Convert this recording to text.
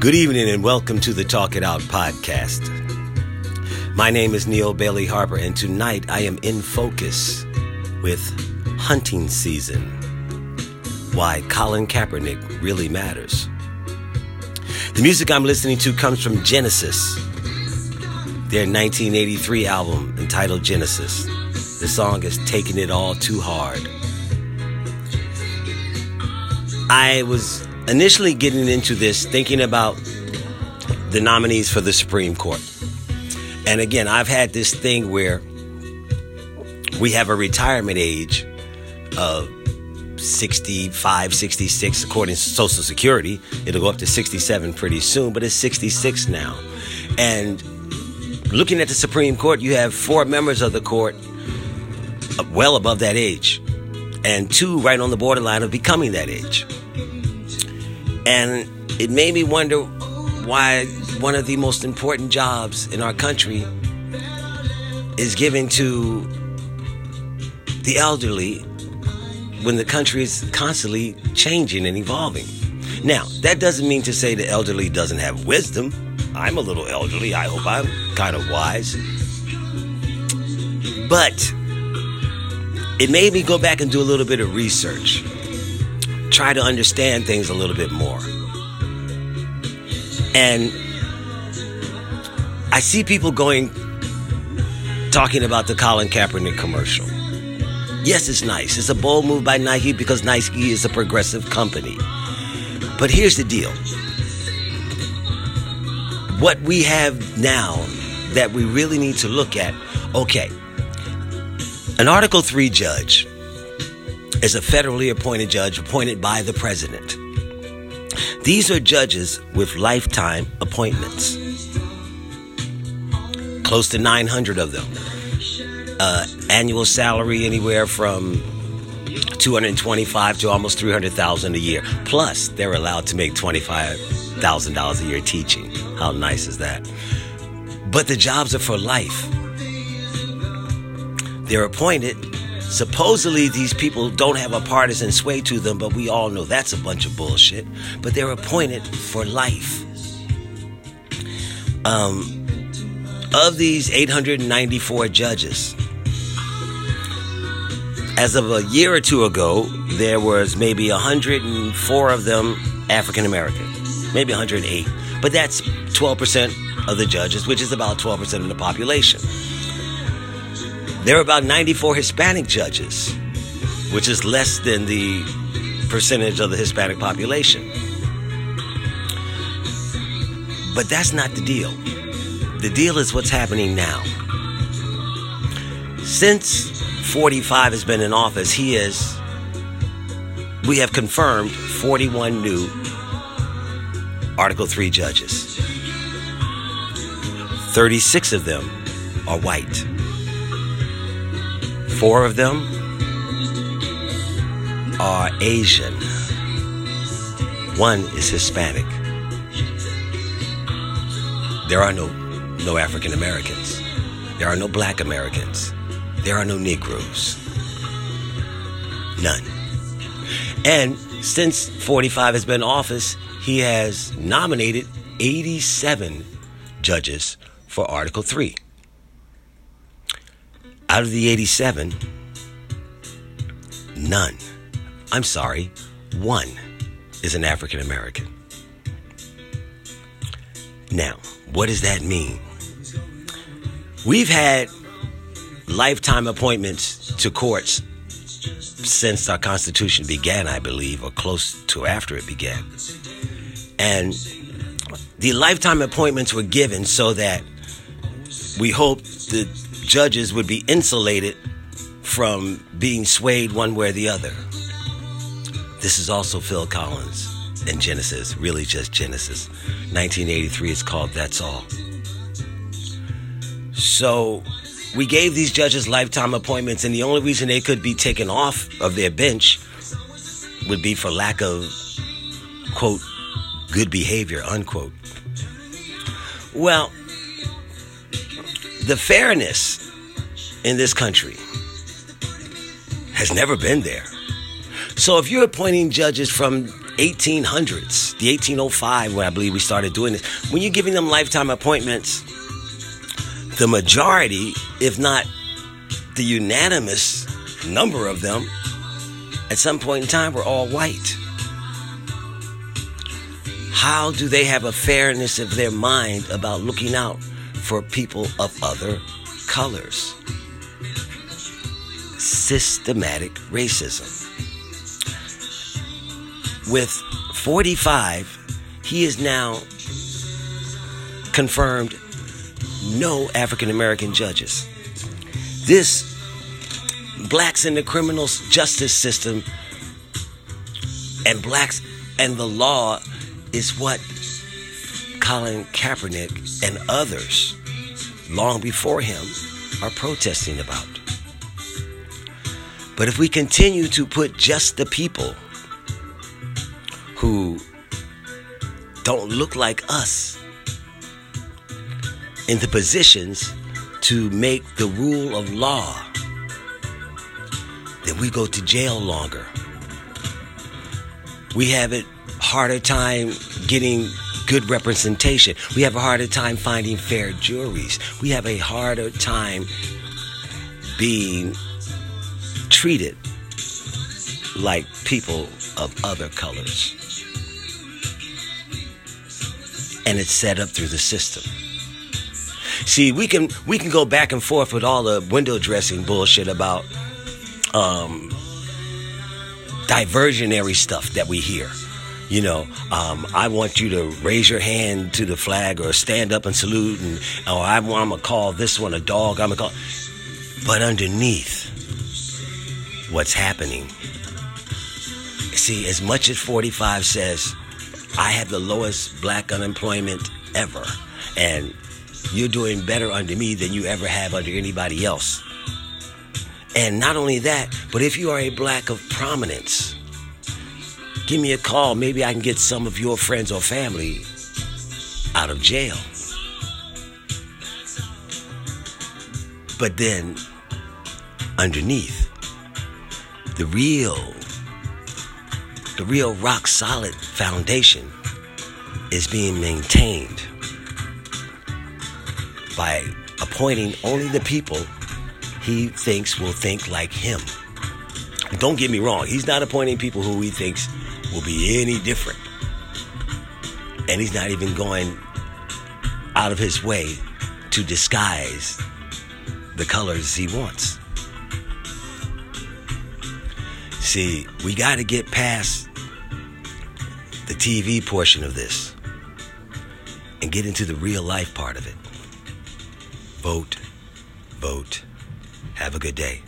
Good evening and welcome to the Talk It Out podcast. My name is Neal Bailey Harper, and tonight I am in focus with hunting season. Why Colin Kaepernick really matters. The music I'm listening to comes from Genesis, their 1983 album entitled Genesis. The song is Taking It All Too Hard. I was initially getting into this thinking about the nominees for the Supreme Court. And again, I've had this thing where we have a retirement age of 65, 66, according to Social Security. It'll go up to 67 pretty soon, but it's 66 now. And looking at the Supreme Court, you have four members of the court well above that age, and two right on the borderline of becoming that age. And it made me wonder why one of the most important jobs in our country is given to the elderly when the country is constantly changing and evolving. Now, that doesn't mean to say the elderly doesn't have wisdom. I'm a little elderly. I hope I'm kind of wise. But it made me go back and do a little bit of research try to understand things a little bit more. And I see people going, talking about the Colin Kaepernick commercial. Yes, it's nice. It's a bold move by Nike because Nike is a progressive company. But here's the deal what we have now that we really need to look at okay, an Article 3 judge is a federally appointed judge appointed by the president. These are judges with lifetime appointments. Close to 900 of them. Uh, annual salary anywhere from 225 to almost 300,000 a year. Plus, they're allowed to make $25,000 a year teaching. How nice is that? But the jobs are for life. They're appointed Supposedly, these people don't have a partisan sway to them, but we all know that's a bunch of bullshit. But they're appointed for life. Um, of these 894 judges, as of a year or two ago, there was maybe 104 of them African American, maybe 108. But that's 12% of the judges, which is about 12% of the population. There are about 94 Hispanic judges, which is less than the percentage of the Hispanic population. But that's not the deal. The deal is what's happening now. Since 45 has been in office, he is, we have confirmed 41 new Article 3 judges. 36 of them are white. Four of them are Asian. One is Hispanic. There are no, no African Americans. There are no black Americans. There are no Negroes. None. And since 45 has been in office, he has nominated 87 judges for Article 3 out of the 87, none, I'm sorry, one is an African American. Now, what does that mean? We've had lifetime appointments to courts since our Constitution began, I believe, or close to after it began. And the lifetime appointments were given so that we hope the judges would be insulated from being swayed one way or the other. This is also Phil Collins in Genesis, really just Genesis. 1983 is called That's All. So we gave these judges lifetime appointments, and the only reason they could be taken off of their bench would be for lack of, quote, good behavior, unquote. Well, the fairness in this country has never been there. So if you're appointing judges from 1800s, the 1805, when I believe we started doing this, when you're giving them lifetime appointments, the majority, if not the unanimous number of them, at some point in time were all white. How do they have a fairness of their mind about looking out for people of other colors? Systematic racism. With 45, he is now confirmed no African American judges. This blacks in the criminal justice system and blacks and the law is what Colin Kaepernick and others long before him are protesting about. But if we continue to put just the people who don't look like us in the positions to make the rule of law, then we go to jail longer. We have it harder time getting good representation. We have a harder time finding fair juries. We have a harder time being treated like people of other colors. And it's set up through the system. See, we can we can go back and forth with all the window dressing bullshit about um, diversionary stuff that we hear. You know, um, I want you to raise your hand to the flag or stand up and salute, and or I'm gonna call this one a dog. I'm gonna call, but underneath, what's happening? See, as much as 45 says, I have the lowest black unemployment ever, and you're doing better under me than you ever have under anybody else. And not only that, but if you are a black of prominence, give me a call. Maybe I can get some of your friends or family out of jail. But then, underneath, the real, the real rock solid foundation is being maintained by appointing only the people he thinks will think like him. Don't get me wrong, he's not appointing people who he thinks will be any different. And he's not even going out of his way to disguise the colors he wants. See, we got to get past the TV portion of this and get into the real life part of it. Vote, vote. Have a good day.